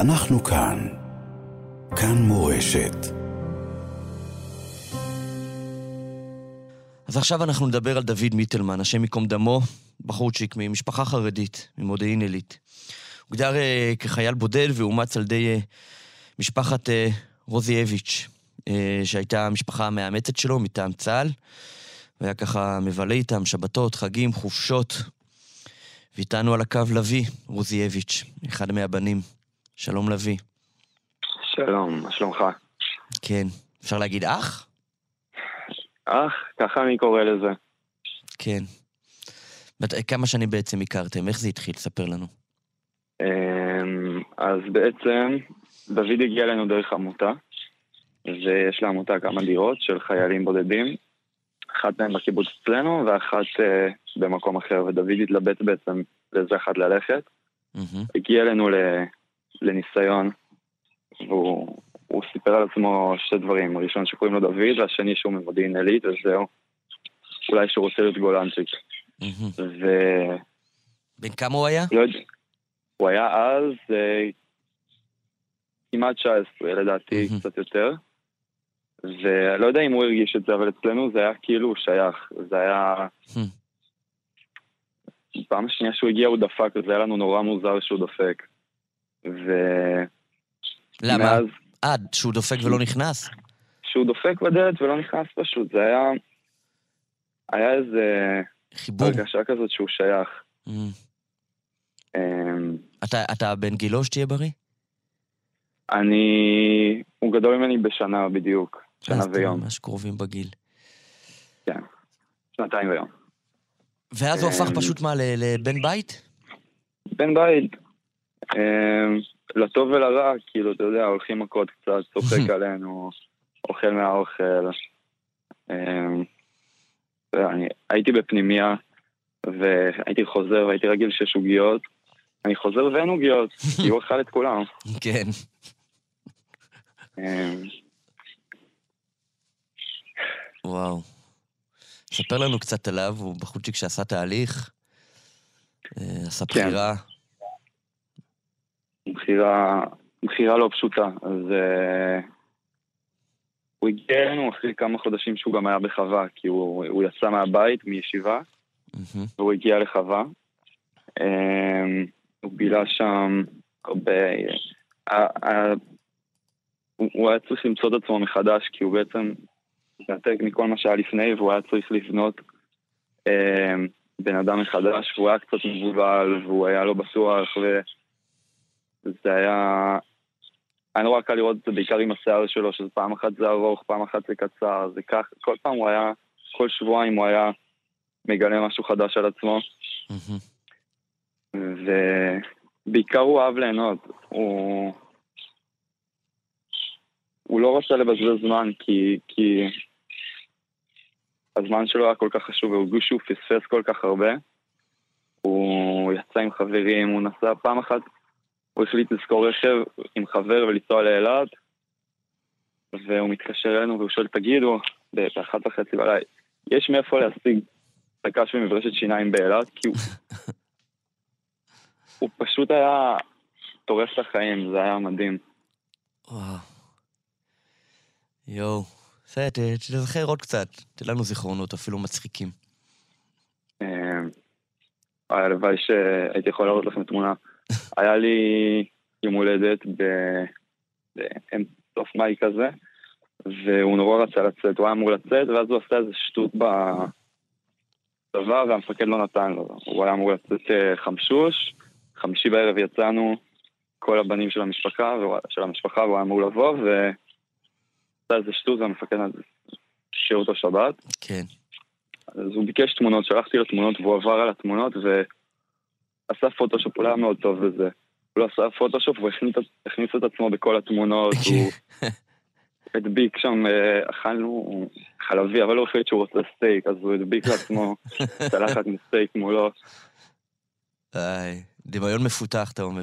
אנחנו כאן. כאן מורשת. אז עכשיו אנחנו נדבר על דוד מיטלמן, השם ייקום דמו, בחורצ'יק ממשפחה חרדית, ממודיעין עילית. הוגדר uh, כחייל בודד ואומץ על ידי uh, משפחת uh, רוזייביץ', uh, שהייתה המשפחה המאמצת שלו מטעם צה"ל, והיה ככה מבלה איתם שבתות, חגים, חופשות. ואיתנו על הקו לביא רוזייביץ', אחד מהבנים. שלום לביא. שלום, מה שלומך? כן. אפשר להגיד אח? אח, ככה אני קורא לזה. כן. כמה שנים בעצם הכרתם? איך זה התחיל? ספר לנו. אמ, אז בעצם, דוד הגיע אלינו דרך עמותה, ויש לעמותה כמה דירות של חיילים בודדים, אחת מהן בקיבוץ אצלנו ואחת אה, במקום אחר, ודוד התלבט בעצם לאיזה אחת ללכת. מהמם. הגיע אלינו לניסיון, והוא הוא סיפר על עצמו שתי דברים, הראשון שקוראים לו דוד, והשני שהוא ממודיעין עילית, וזהו. אולי שהוא רוצה להיות גולנצ'יק. מהמם. ולא בן כמה הוא היה? יודע, הוא היה אז אה, כמעט 19, לדעתי מהמם. קצת יותר. ולא יודע אם הוא הרגיש את זה, אבל אצלנו זה היה כאילו הוא שייך. זה היה... Hmm. פעם שנייה שהוא הגיע הוא דפק, וזה היה לנו נורא מוזר שהוא דופק. ומאז למה? אה, שהוא דופק ולא נכנס? שהוא דופק בדלת ולא נכנס פשוט, זה היה... היה איזה חיבור. הרגשה כזאת שהוא שייך. מהמם. אמ, אתה, אתה בן גילו שתהיה בריא? אני... הוא גדול ממני בשנה בדיוק. שנה ויום. ממש קרובים בגיל. שנתיים ויום. ואז הוא הפך אמ, פשוט מה, לבן בית? בן בית. אמ, לטוב ולרע, כאילו, אתה יודע, הולכים מכות קצת, צוחק עלינו, אוכל מהאוכל. אמ, אני הייתי בפנימייה, והייתי חוזר והייתי רגיל שיש עוגיות. אני חוזר ואין עוגיות, כי הוא אכל את כולם. כן. אמ, וואו. ספר לנו קצת עליו, הוא בחורצ'יק שעשה תהליך, אה, עשה כן. בחירה. בחירה, בחירה לא פשוטה. אז אה, הוא הגיע אלינו אחרי כמה חודשים שהוא גם היה בחווה, כי הוא, הוא יצא מהבית, מישיבה, מהמם. והוא הגיע לחווה. אמ, הוא בילה שם הרבה... אה, אה, הוא הוא היה צריך למצוא את עצמו מחדש, כי הוא בעצם התנתק מכל מה שהיה לפני, והוא היה צריך לבנות אמ, בן אדם מחדש, והוא היה קצת מבולבל, והוא היה לא בטוח, וזה היה... היה נורא קל לראות את זה בעיקר עם השיער שלו, שזה פעם אחת זה ארוך, פעם אחת זה קצר, זה כך, כל פעם הוא היה, כל שבועיים הוא היה מגלה משהו חדש על עצמו. ובעיקר הוא אהב ליהנות. הוא... הוא לא רצה לבזבז זמן, כי... כי הזמן שלו היה כל כך חשוב, והוא הרגיש שהוא פספס כל כך הרבה. הוא יצא עם חברים, הוא נסע פעם אחת, הוא החליט לשכור רכב עם חבר ולנסוע לאילת, והוא מתקשר אלינו והוא שואל, תגידו, באחת וחצי בלילה, יש מאיפה להשיג שקש ומברשת שיניים באילת? כי הוא, הוא פשוט היה טורף את החיים, זה היה מדהים. וואו. יואו. בסדר, תזכר עוד קצת. תן לנו זיכרונות, אפילו מצחיקים. אה, הלוואי שהייתי יכול להראות לכם תמונה. היה לי יום הולדת בסוף מאי כזה, והוא נורא רצה לצאת, הוא היה אמור לצאת, ואז הוא עשה איזה שטות בצבא, והמפקד לא נתן לו. הוא היה אמור לצאת אה, חמשוש, חמישי בערב יצאנו, כל הבנים של המשפחה, של המשפחה, והוא היה אמור לבוא, ועשה איזה שטות, והמפקד השאיר אותו שבת. כן. אז הוא ביקש תמונות, שלחתי לו תמונות והוא עבר על התמונות ועשה פוטושופ, הוא לא היה מאוד טוב בזה. הוא לא עשה פוטושופ והוא הכניס, הכניס את עצמו בכל התמונות, הוא הדביק שם, אה, אכלנו חלבי, אבל הוא החליט שהוא רוצה סטייק, אז הוא הדביק לעצמו צלחת מסטייק מולו. איי, דמיון מפותח, אתה אומר.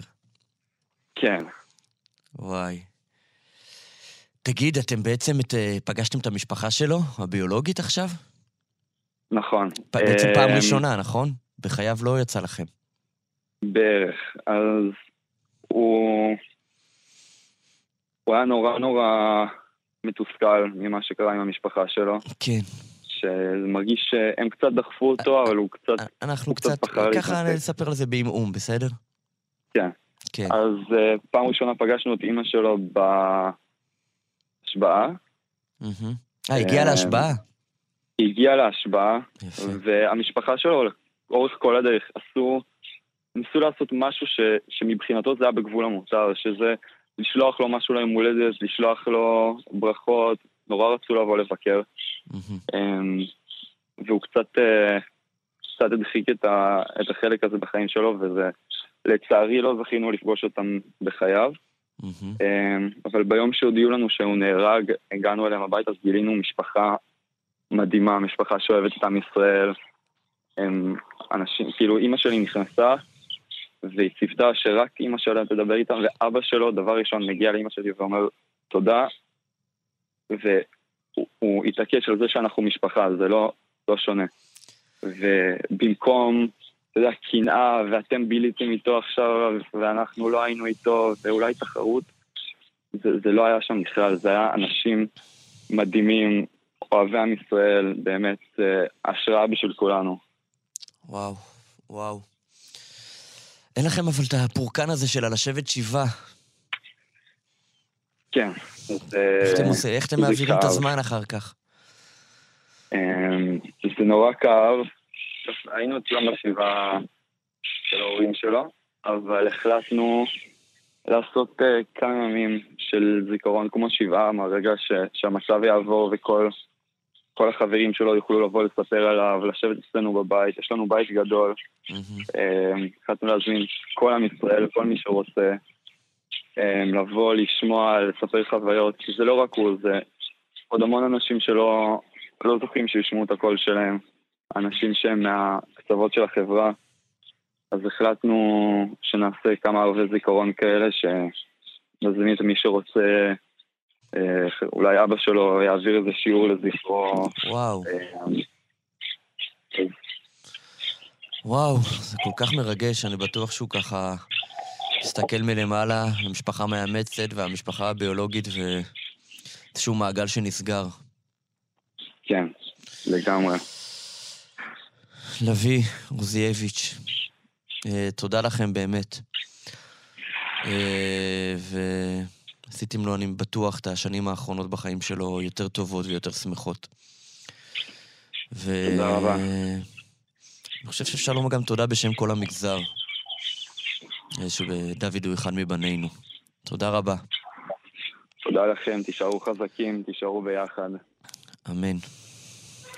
כן, וואי. תגיד, אתם בעצם את, אה, פגשתם את המשפחה שלו, הביולוגית עכשיו? נכון. בעצם פעם אה, ראשונה, נכון? בחייו לא יצא לכם. בערך. אז הוא... הוא היה נורא נורא מתוסכל ממה שקרה עם המשפחה שלו. כן. שמרגיש שהם קצת דחפו אותו, אבל הוא קצת... אנחנו הוא קצת קצת, ככה. נספר על זה בעמעום, בסדר? כן. כן. אז uh, פעם ראשונה פגשנו את אימא שלו בהשבעה. אה, הגיע אה, להשבעה? היא הגיעה להשבעה. והמשפחה שלו לאורך כל הדרך עשו, ניסו לעשות משהו ש, שמבחינתו זה היה בגבול המותר, שזה לשלוח לו משהו ליום הולדת, לשלוח לו ברכות, נורא רצו לבוא לבקר. אמ, והוא קצת, אה, קצת הדחיק את, ה, את החלק הזה בחיים שלו, וזה, לצערי לא זכינו לפגוש אותם בחייו. אמ, אבל ביום שהודיעו לנו שהוא נהרג, הגענו אליהם הביתה, אז גילינו משפחה מדהימה, משפחה שאוהבת את עם ישראל. הם אנשים, כאילו אימא שלי נכנסה, והיא ציוותה שרק אימא שלה תדבר איתם, ואבא שלו, דבר ראשון, מגיע לאימא שלי ואומר תודה, והוא הוא התעקש על זה שאנחנו משפחה, זה לא, לא שונה. ובמקום, אתה יודע, קנאה, ואתם ביליתם איתו עכשיו, ואנחנו לא היינו איתו, ואולי תחרות, זה, זה לא היה שם בכלל, זה היה אנשים מדהימים, אוהבי עם ישראל, באמת אה, השראה בשביל כולנו. וואו, וואו. אין לכם אבל את הפורקן הזה של הלשבת שבעה. כן. אז, אה, איך אתם מעבירים את. הזמן אחר כך? אמ, זה נורא כאב. היינו אצלם בשבעה של ההורים שלו, אבל החלטנו לעשות אה, כמה ימים של זיכרון כמו שבעה, מהרגע שהמצב יעבור וכל כל החברים שלו יוכלו לבוא לספר עליו, לשבת אצלנו בבית, יש לנו בית גדול. אמ, החלטנו להזמין כל עם ישראל, כל מי שרוצה, אמ, לבוא, לשמוע, לספר חוויות, כי זה לא רק הוא, זה עוד המון אנשים שלא לא זוכים שישמעו את הקול שלהם, אנשים שהם מהקצוות של החברה, אז החלטנו שנעשה כמה ערבי זיכרון כאלה, שנזמין את מי שרוצה, אולי אבא שלו יעביר איזה שיעור לזכרו. וואו, אה, וואו, זה כל כך מרגש, אני בטוח שהוא ככה מסתכל מלמעלה, המשפחה מאמצת והמשפחה הביולוגית ואיזשהו מעגל שנסגר. כן, לגמרי. לביא רוזייביץ', אה, תודה לכם באמת. אה, ועשיתם לו, אני בטוח, את השנים האחרונות בחיים שלו יותר טובות ויותר שמחות. ו... תודה רבה. אני חושב שאפשר לומר גם תודה בשם כל המגזר. שדוד הוא אחד מבנינו. תודה רבה. תודה לכם, תישארו חזקים, תישארו ביחד. אמן.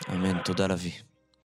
אמן. תודה, לביא.